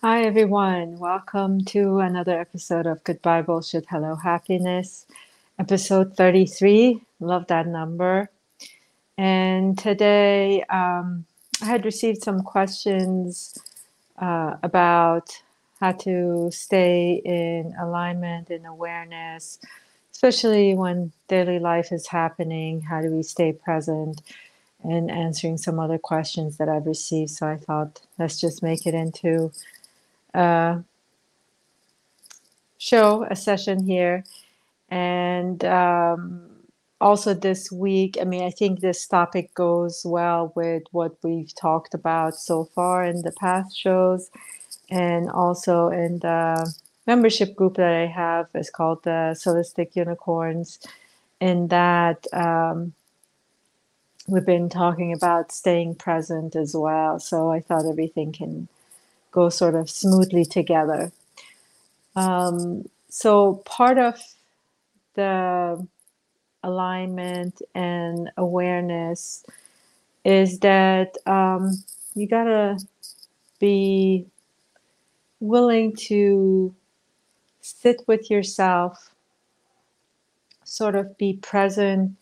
Hi, everyone. Welcome to another episode of Goodbye Bullshit, Hello Happiness, episode 33. Love that number. And today um, I had received some questions uh, about how to stay in alignment and awareness, especially when daily life is happening. How do we stay present? And answering some other questions that I've received. So I thought, let's just make it into uh, show, a session here. And um, also this week, I mean, I think this topic goes well with what we've talked about so far in the past shows and also in the membership group that I have is called the Solistic Unicorns. In that, um, we've been talking about staying present as well. So I thought everything can go sort of smoothly together. Um, so part of the alignment and awareness is that um, you gotta be willing to sit with yourself, sort of be present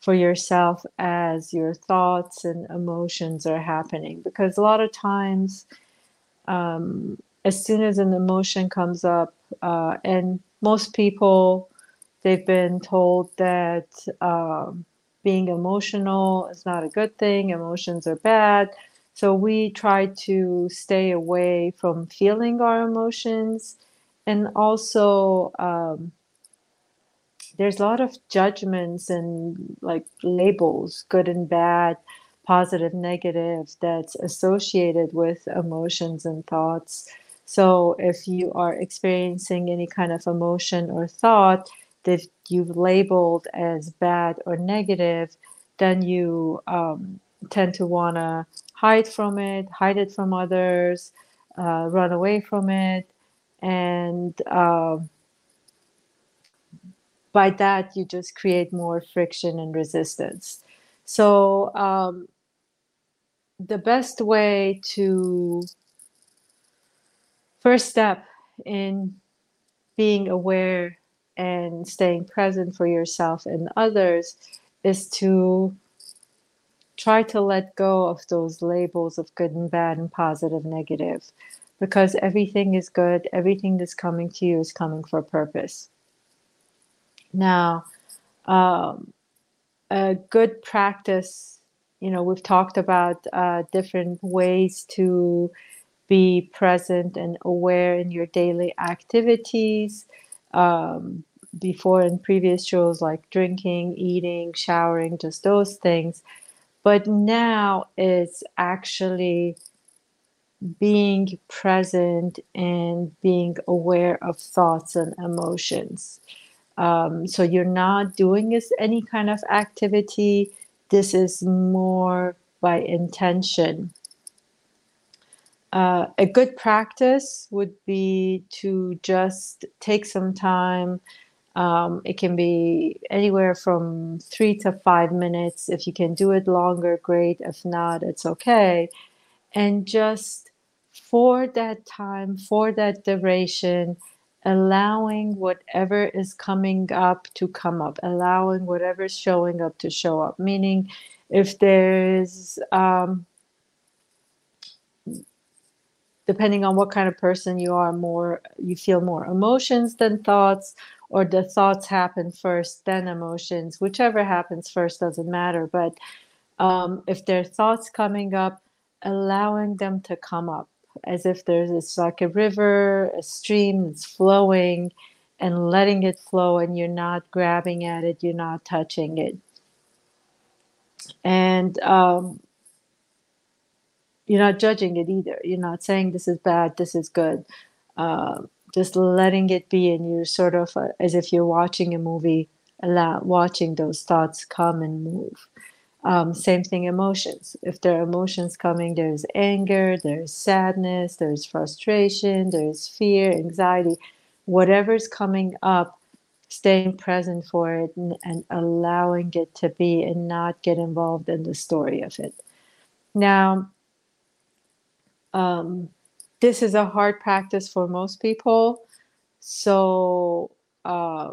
for yourself as your thoughts and emotions are happening. Because a lot of times, um, as soon as an emotion comes up, uh, and most people, they've been told that um, being emotional is not a good thing, emotions are bad. So we try to stay away from feeling our emotions. And also, um, there's a lot of judgments and like labels, good and bad, positive, negative, that's associated with emotions and thoughts. So if you are experiencing any kind of emotion or thought that you've labeled as bad or negative, then you um, tend to want to hide from it, hide it from others, uh, run away from it. And uh, by that, you just create more friction and resistance. So, um, the best way to first step in being aware and staying present for yourself and others is to try to let go of those labels of good and bad and positive negative because everything is good. Everything that's coming to you is coming for a purpose. Now um, a good practice you know we've talked about uh, different ways to be present and aware in your daily activities um, before in previous shows like drinking eating showering just those things. But now it's actually being present and being aware of thoughts and emotions. Um, so you're not doing this, any kind of activity this is more by intention. Uh, a good practice would be to just take some time. Um, it can be anywhere from three to five minutes. If you can do it longer, great. If not, it's okay. And just for that time, for that duration, allowing whatever is coming up to come up, allowing whatever is showing up to show up. Meaning, if there's, um, depending on what kind of person you are, more you feel more emotions than thoughts, or the thoughts happen first, then emotions. Whichever happens first doesn't matter. But um, if there are thoughts coming up, allowing them to come up as if there's it's like a river, a stream that's flowing and letting it flow and you're not grabbing at it, you're not touching it. And um, you're not judging it either. You're not saying this is bad, this is good. Uh, just letting it be, and you're sort of uh, as if you're watching a movie, allow, watching those thoughts come and move. Um, same thing, emotions. If there are emotions coming, there's anger, there's sadness, there's frustration, there's fear, anxiety, whatever's coming up, staying present for it and, and allowing it to be and not get involved in the story of it. Now, um, this is a hard practice for most people. So, uh,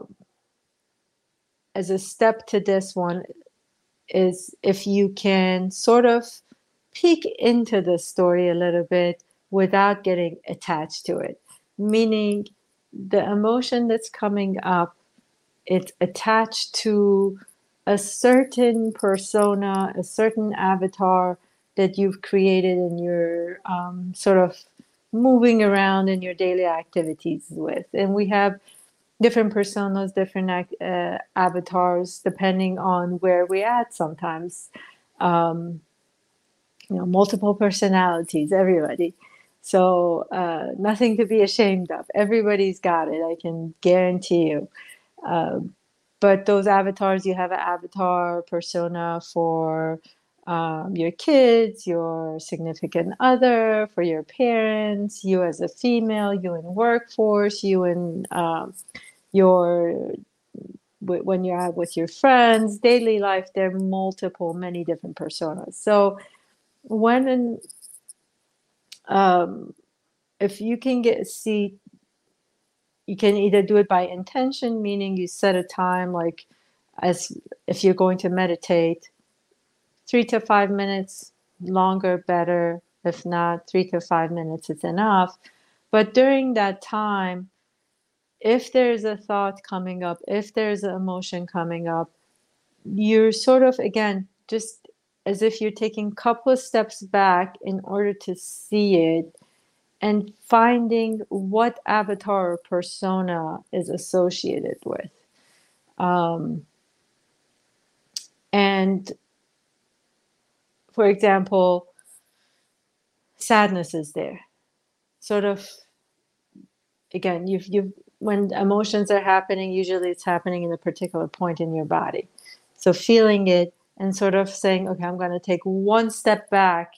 as a step to this one, is if you can sort of peek into the story a little bit without getting attached to it, meaning the emotion that's coming up, it's attached to a certain persona, a certain avatar that you've created in your um, sort of moving around in your daily activities with. And we have different personas, different uh, avatars, depending on where we're at sometimes. Um, you know, multiple personalities, everybody. So uh, nothing to be ashamed of. Everybody's got it. I can guarantee you. Uh, but those avatars, you have an avatar persona for um, your kids, your significant other, for your parents, you as a female, you in workforce, you in um, your when you're out with your friends, daily life. There are multiple, many different personas. So when in, um, if you can get see you can either do it by intention meaning you set a time like as if you're going to meditate three to five minutes longer better if not three to five minutes is enough but during that time if there's a thought coming up if there's an emotion coming up you're sort of again just as if you're taking a couple of steps back in order to see it and finding what avatar or persona is associated with. Um, and for example, sadness is there. Sort of, again, you've, you've, when emotions are happening, usually it's happening in a particular point in your body. So feeling it and sort of saying, okay, I'm going to take one step back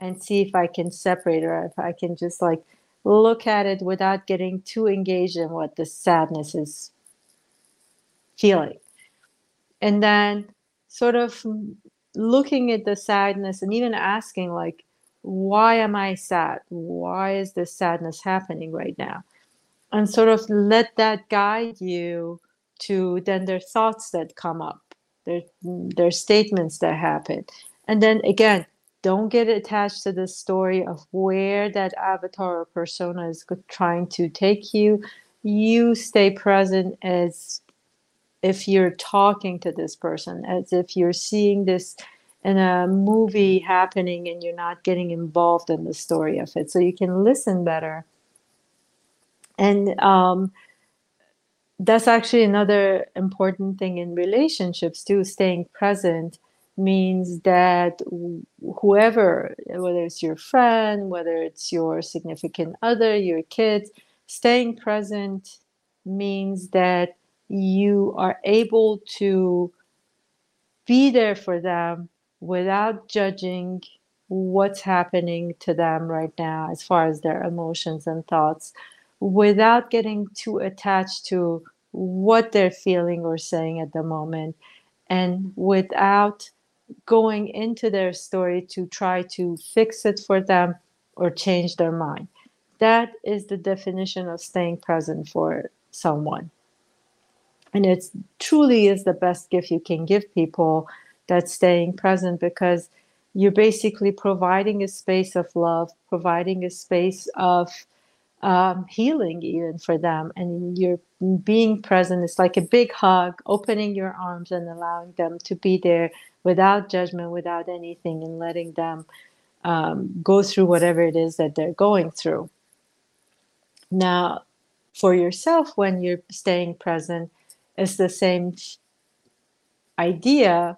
and see if I can separate or if I can just like look at it without getting too engaged in what the sadness is feeling. And then sort of looking at the sadness and even asking, like, why am I sad? Why is this sadness happening right now? And sort of let that guide you to then their thoughts that come up there, there statements that happen. And then again, don't get attached to the story of where that avatar or persona is trying to take you. You stay present as if you're talking to this person, as if you're seeing this in a movie happening and you're not getting involved in the story of it. So you can listen better. And um, that's actually another important thing in relationships too staying present means that whoever whether it's your friend whether it's your significant other your kids staying present means that you are able to be there for them without judging what's happening to them right now as far as their emotions and thoughts without getting too attached to what they're feeling or saying at the moment and without going into their story to try to fix it for them or change their mind. That is the definition of staying present for someone. And it truly is the best gift you can give people that staying present because you're basically providing a space of love, providing a space of um, healing even for them. And you're being present. It's like a big hug opening your arms and allowing them to be there without judgment without anything and letting them um, go through whatever it is that they're going through. Now for yourself when you're staying present it's the same idea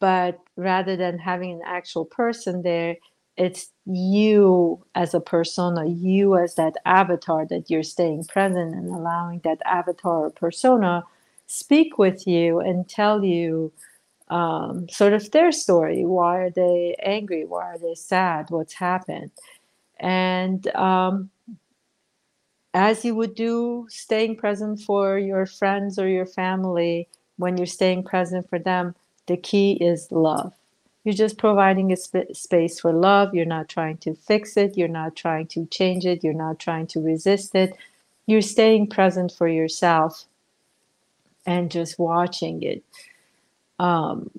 but rather than having an actual person there it's you as a persona, you as that avatar that you're staying present and allowing that avatar or persona speak with you and tell you um, sort of their story. Why are they angry? Why are they sad? What's happened? And um, as you would do staying present for your friends or your family, when you're staying present for them, the key is love you're just providing a sp- space for love. You're not trying to fix it. You're not trying to change it. You're not trying to resist it. You're staying present for yourself and just watching it. Um,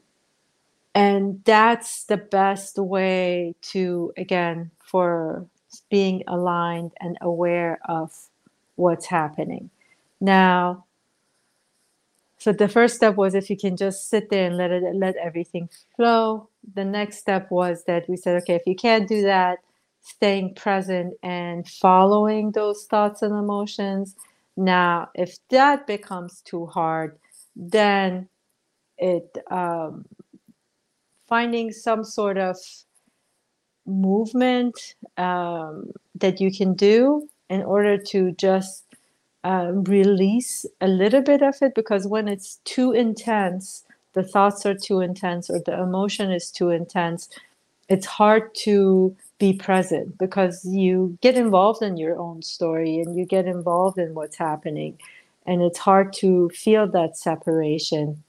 and that's the best way to, again, for being aligned and aware of what's happening. Now, so the first step was if you can just sit there and let it let everything flow. The next step was that we said, okay, if you can't do that, staying present and following those thoughts and emotions. Now, if that becomes too hard, then it um, finding some sort of movement um, that you can do in order to just uh, release a little bit of it because when it's too intense the thoughts are too intense or the emotion is too intense it's hard to be present because you get involved in your own story and you get involved in what's happening and it's hard to feel that separation.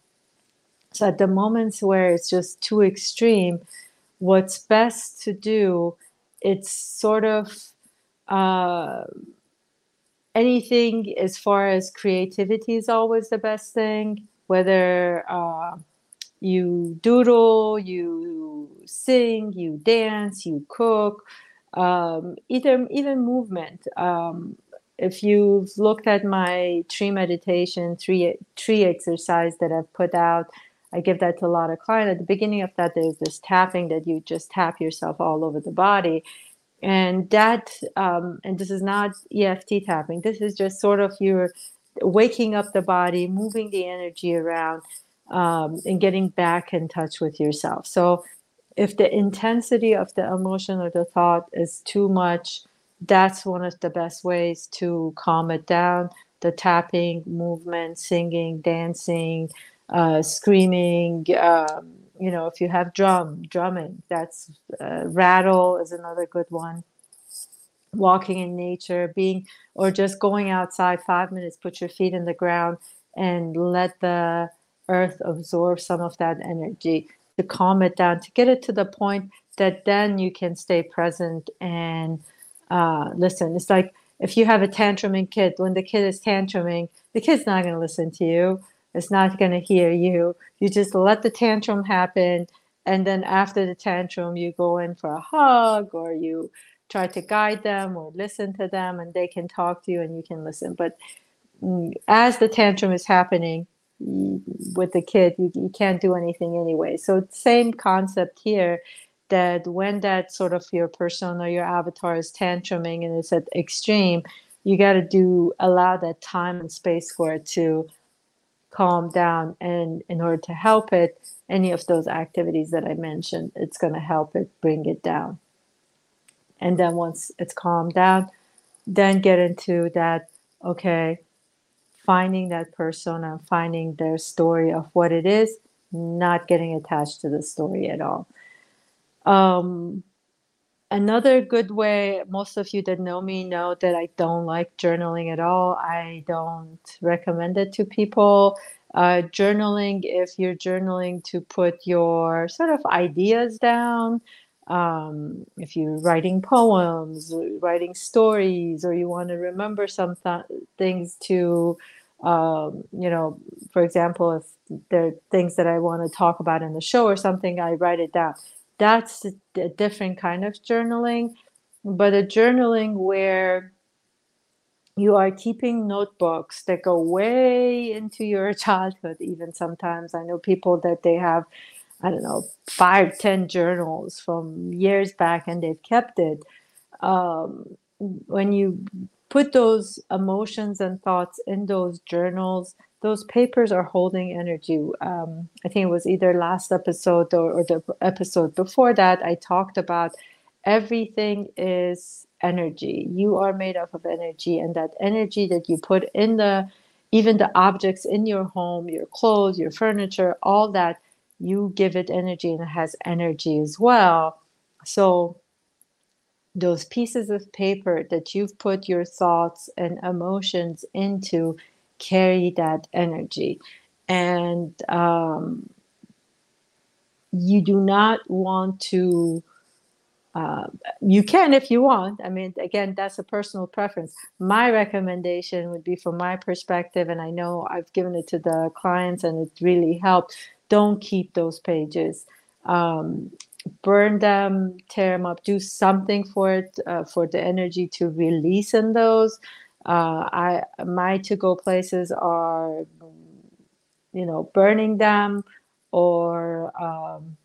So at the moments where it's just too extreme what's best to do it's sort of uh, anything as far as creativity is always the best thing whether uh, you doodle you sing you dance you cook um, either even movement. Um, if you've looked at my tree meditation tree tree exercise that i've put out i give that to a lot of clients at the beginning of that there's this tapping that you just tap yourself all over the body and that um, and this is not eft tapping. This is just sort of your waking up the body moving the energy around um, and getting back in touch with yourself. So if the intensity of the emotion or the thought is too much that's one of the best ways to calm it down. The tapping movement singing dancing uh, screaming um, you know if you have drum drumming that's uh, rattle is another good one. Walking in nature being or just going outside five minutes put your feet in the ground and let the earth absorb some of that energy to calm it down to get it to the point that then you can stay present and uh, listen. It's like if you have a tantruming kid when the kid is tantruming the kid's not going to listen to you it's not going to hear you. You just let the tantrum happen. And then after the tantrum, you go in for a hug or you try to guide them or listen to them and they can talk to you and you can listen. But mm, as the tantrum is happening with the kid, you, you can't do anything anyway. So, same concept here that when that sort of your persona, or your avatar is tantruming and it's at extreme, you got to do allow that time and space for it to calm down and in order to help it any of those activities that i mentioned it's going to help it bring it down. And then once it's calmed down then get into that okay finding that persona finding their story of what it is not getting attached to the story at all. Um, another good way most of you that know me know that i don't like journaling at all. I don't recommend it to people. Uh, journaling if you're journaling to put your sort of ideas down um, if you're writing poems writing stories or you want to remember some th- things to um, you know for example if there are things that i want to talk about in the show or something i write it down that's a different kind of journaling but a journaling where you are keeping notebooks that go way into your childhood even sometimes. I know people that they have i don't know five ten journals from years back and they've kept it. Um, when you put those emotions and thoughts in those journals those papers are holding energy. Um, I think it was either last episode or, or the episode before that. I talked about everything is energy. You are made up of energy, and that energy that you put in the even the objects in your home, your clothes, your furniture, all that, you give it energy and it has energy as well. So, those pieces of paper that you've put your thoughts and emotions into carry that energy and um, you do not want to uh, you can if you want. I mean, again, that's a personal preference. My recommendation would be from my perspective, and I know I've given it to the clients and it really helped. Don't keep those pages. Um, burn them, tear them up, do something for it, uh, for the energy to release in those. Uh, I my to go places are, you know, burning them or um,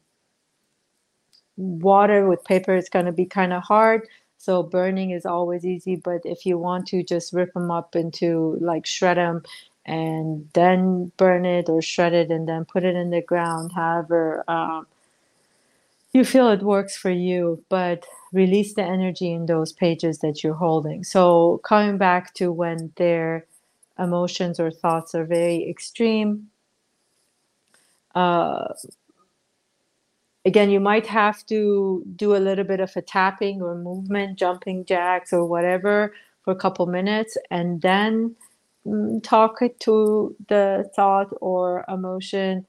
water with paper is going to be kind of hard. So burning is always easy, but if you want to just rip them up into like shred them and then burn it or shred it and then put it in the ground, however um, you feel it works for you, but release the energy in those pages that you're holding. So coming back to when their emotions or thoughts are very extreme, uh, again, you might have to do a little bit of a tapping or movement, jumping jacks or whatever for a couple minutes, and then mm, talk to the thought or emotion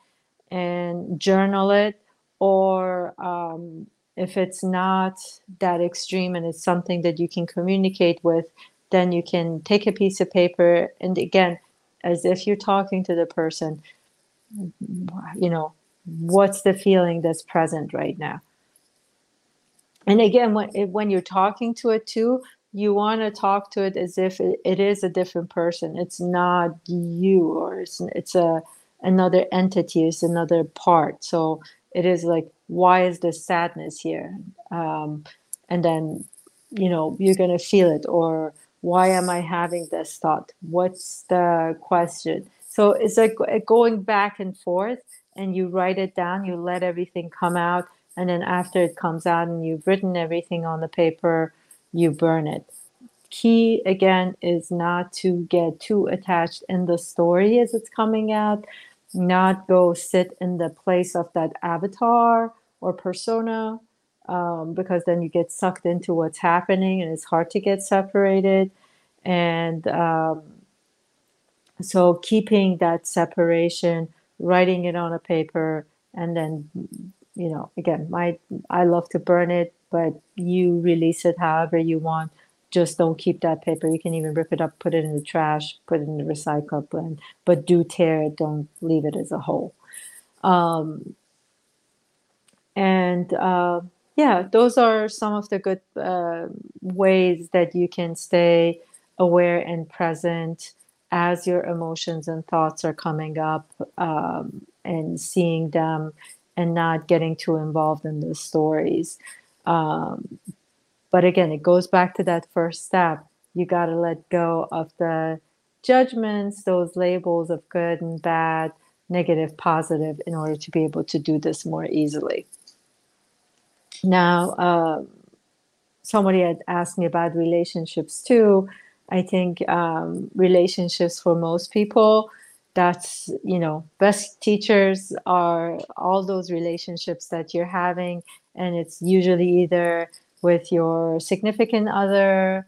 and journal it. Or um, if it's not that extreme and it's something that you can communicate with, then you can take a piece of paper and again, as if you're talking to the person, you know, what's the feeling that's present right now? And again when when you're talking to it too you want to talk to it as if it, it is a different person. It's not you or it's, it's a another entity it's another part. So it is like why is this sadness here? Um, and then you know you're going to feel it or why am i having this thought? What's the question? So it's like going back and forth and you write it down, you let everything come out, and then after it comes out and you've written everything on the paper, you burn it. Key again is not to get too attached in the story as it's coming out, not go sit in the place of that avatar or persona, um, because then you get sucked into what's happening and it's hard to get separated. And um, so keeping that separation writing it on a paper and then you know again my i love to burn it but you release it however you want just don't keep that paper you can even rip it up put it in the trash put it in the recycle bin but do tear it don't leave it as a whole um, and uh, yeah those are some of the good uh, ways that you can stay aware and present as your emotions and thoughts are coming up um, and seeing them and not getting too involved in the stories. Um, but again, it goes back to that first step. You got to let go of the judgments, those labels of good and bad, negative, positive, in order to be able to do this more easily. Now, uh, somebody had asked me about relationships too. I think um, relationships for most people, that's, you know, best teachers are all those relationships that you're having. And it's usually either with your significant other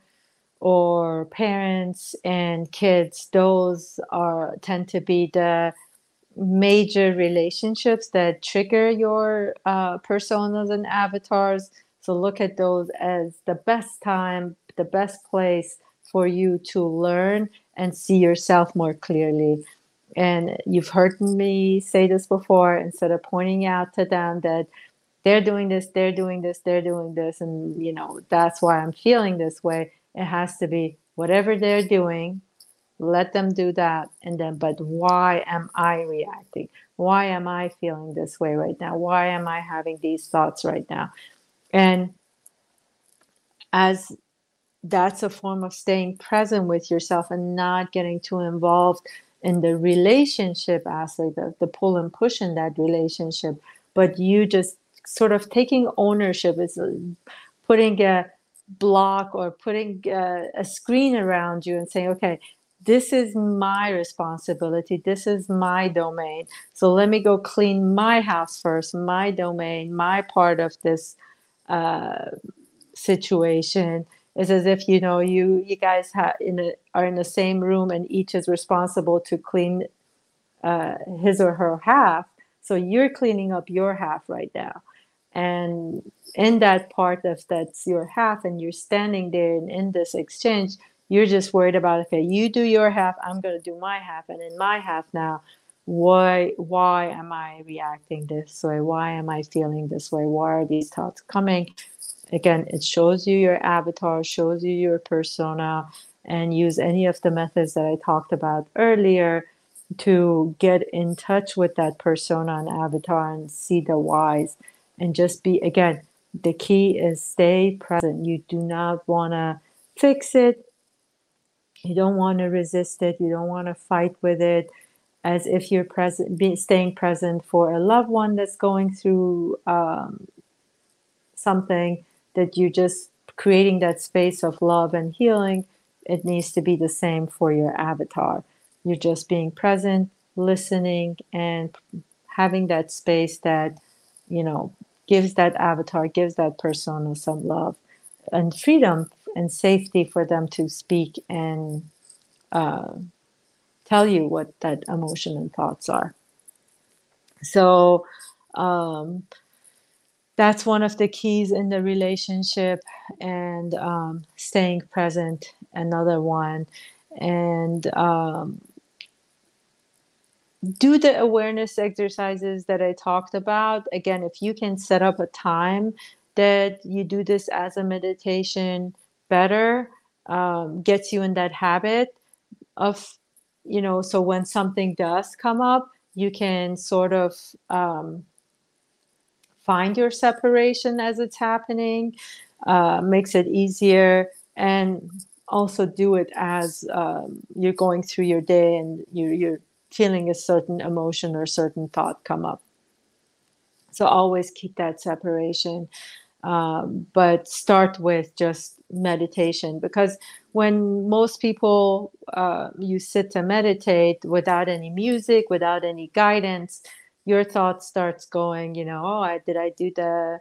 or parents and kids. Those are tend to be the major relationships that trigger your uh, personas and avatars. So look at those as the best time, the best place for you to learn and see yourself more clearly. And you've heard me say this before instead of pointing out to them that they're doing this, they're doing this, they're doing this, and you know, that's why I'm feeling this way. It has to be whatever they're doing, let them do that. And then, but why am I reacting? Why am I feeling this way right now? Why am I having these thoughts right now? And as that's a form of staying present with yourself and not getting too involved in the relationship aspect of the pull and push in that relationship but you just sort of taking ownership is uh, putting a block or putting a, a screen around you and saying okay this is my responsibility. This is my domain. So let me go clean my house first my domain my part of this uh, situation. It's as if you know you you guys have in a, are in the same room and each is responsible to clean uh, his or her half. So you're cleaning up your half right now. And in that part of that's your half, and you're standing there and in this exchange, you're just worried about, okay, you do your half, I'm going to do my half. And in my half now, why why am i reacting this way? Why am i feeling this way? Why are these thoughts coming? Again it shows you your avatar shows you your persona and use any of the methods that i talked about earlier to get in touch with that persona and avatar and see the whys and just be again the key is stay present you do not want to fix it you don't want to resist it you don't want to fight with it as if you're present, be, staying present for a loved one that's going through um, something that you just creating that space of love and healing. It needs to be the same for your avatar. You're just being present, listening, and having that space that you know gives that avatar, gives that persona some love and freedom and safety for them to speak and. Uh, tell you what that emotion and thoughts are. So um, that's one of the keys in the relationship, and um, staying present, another one. And um, do the awareness exercises that I talked about. Again, if you can set up a time that you do this as a meditation better, um, gets you in that habit of you know, so when something does come up, you can sort of um, find your separation as it's happening, uh, makes it easier, and also do it as um, you're going through your day and you're, you're feeling a certain emotion or certain thought come up. So always keep that separation. Um, but start with just meditation because when most people uh, you sit to meditate without any music without any guidance your thought starts going you know oh I, did i do the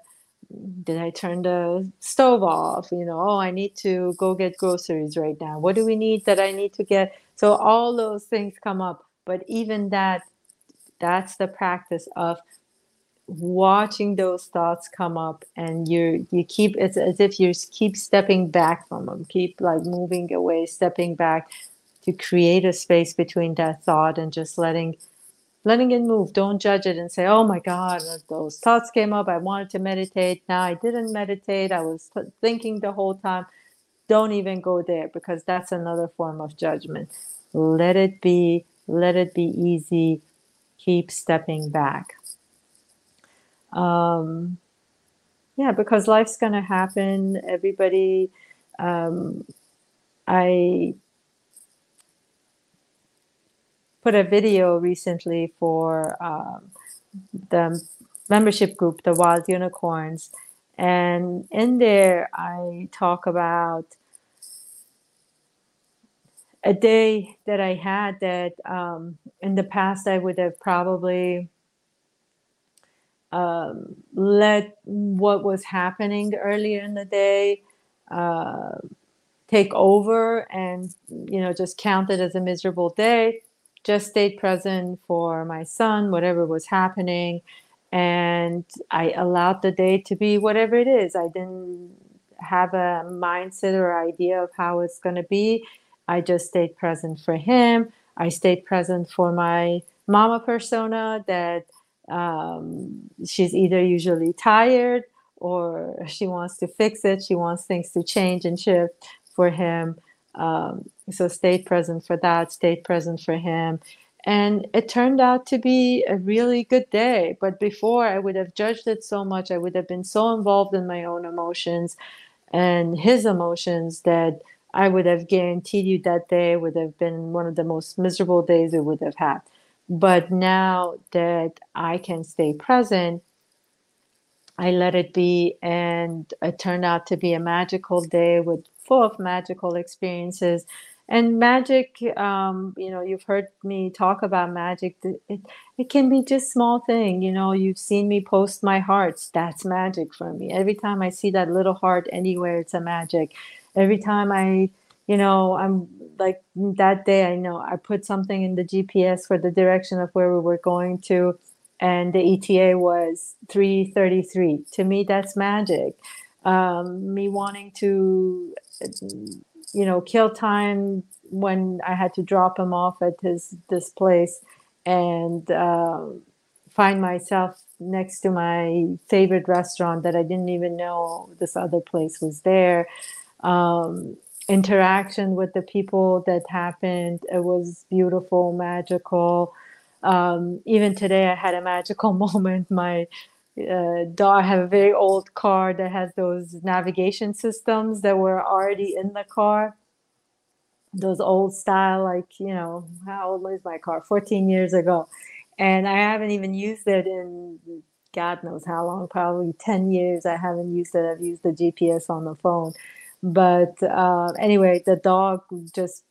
did i turn the stove off you know oh i need to go get groceries right now what do we need that i need to get so all those things come up but even that that's the practice of watching those thoughts come up and you you keep it's as if you keep stepping back from them keep like moving away stepping back to create a space between that thought and just letting letting it move. Don't judge it and say oh my god those thoughts came up i wanted to meditate. Now i didn't meditate. I was thinking the whole time. Don't even go there because that's another form of judgment. Let it be let it be easy keep stepping back um, yeah, because life's going to happen. Everybody, um, I put a video recently for um, the membership group, the Wild Unicorns. And in there, I talk about a day that I had that um, in the past I would have probably um, let what was happening earlier in the day uh, take over and you know just count it as a miserable day. Just stayed present for my son whatever was happening and i allowed the day to be whatever it is. I didn't have a mindset or idea of how it's going to be i just stayed present for him i stayed present for my mama persona that um, she's either usually tired or she wants to fix it. She wants things to change and shift for him. Um, so stayed present for that, stayed present for him. And it turned out to be a really good day. But before I would have judged it so much, I would have been so involved in my own emotions and his emotions that I would have guaranteed you that day would have been one of the most miserable days we would have had. But now that I can stay present, I let it be, and it turned out to be a magical day with full of magical experiences. And magic, um, you know, you've heard me talk about magic. It, it can be just small thing. You know, you've seen me post my hearts. That's magic for me. Every time I see that little heart anywhere, it's a magic. Every time I you know, I'm like that day, I know I put something in the GPS for the direction of where we were going to. and the ETA was 3:33. To me, that's magic. Um, me wanting to, you know, kill time when I had to drop him off at his this place, and uh, find myself next to my favorite restaurant that I didn't even know this other place was there. Um, interaction with the people that happened, it was beautiful, magical. Um, even today, I had a magical moment. My uh, I have a very old car that has those navigation systems that were already in the car. Those old style, like, you know, how old is my car? 14 years ago and I haven't even used it in God knows how long, probably 10 years. I haven't used it. I've used the GPS on the phone. But uh, anyway, the dog just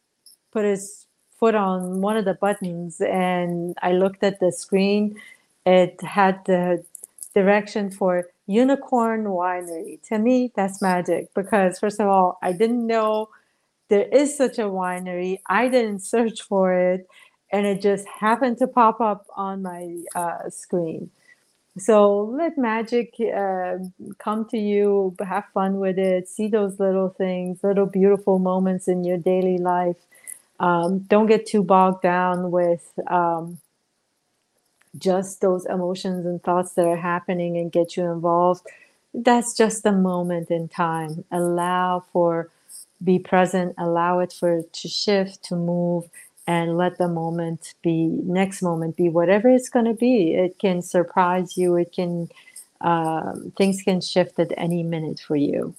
put his foot on one of the buttons, and I looked at the screen. It had the direction for Unicorn Winery. To me, that's magic because, first of all, I didn't know there is such a winery. I didn't search for it and it just happened to pop up on my uh, screen. So let magic uh, come to you, have fun with it, see those little things, little beautiful moments in your daily life. Um, don't get too bogged down with um, just those emotions and thoughts that are happening and get you involved. That's just a moment in time. Allow for be present, allow it for to shift, to move, and let the moment be next moment be whatever it's going to be. It can surprise you. It can um, things can shift at any minute for you.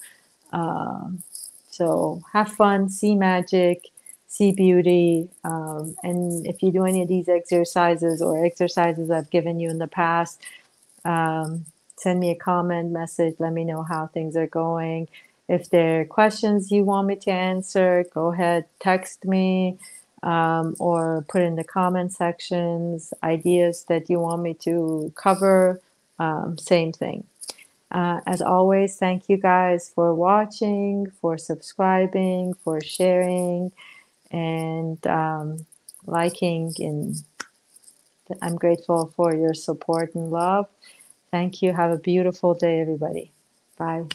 Um, so have fun see magic see beauty um, and if you do any of these exercises or exercises i've given you in the past um, send me a comment message let me know how things are going. If there are questions you want me to answer go ahead text me um, or put in the comment sections ideas that you want me to cover. Um, same thing. Uh, as always, thank you guys for watching, for subscribing, for sharing, and um, liking. And I'm grateful for your support and love. Thank you. Have a beautiful day, everybody. Bye.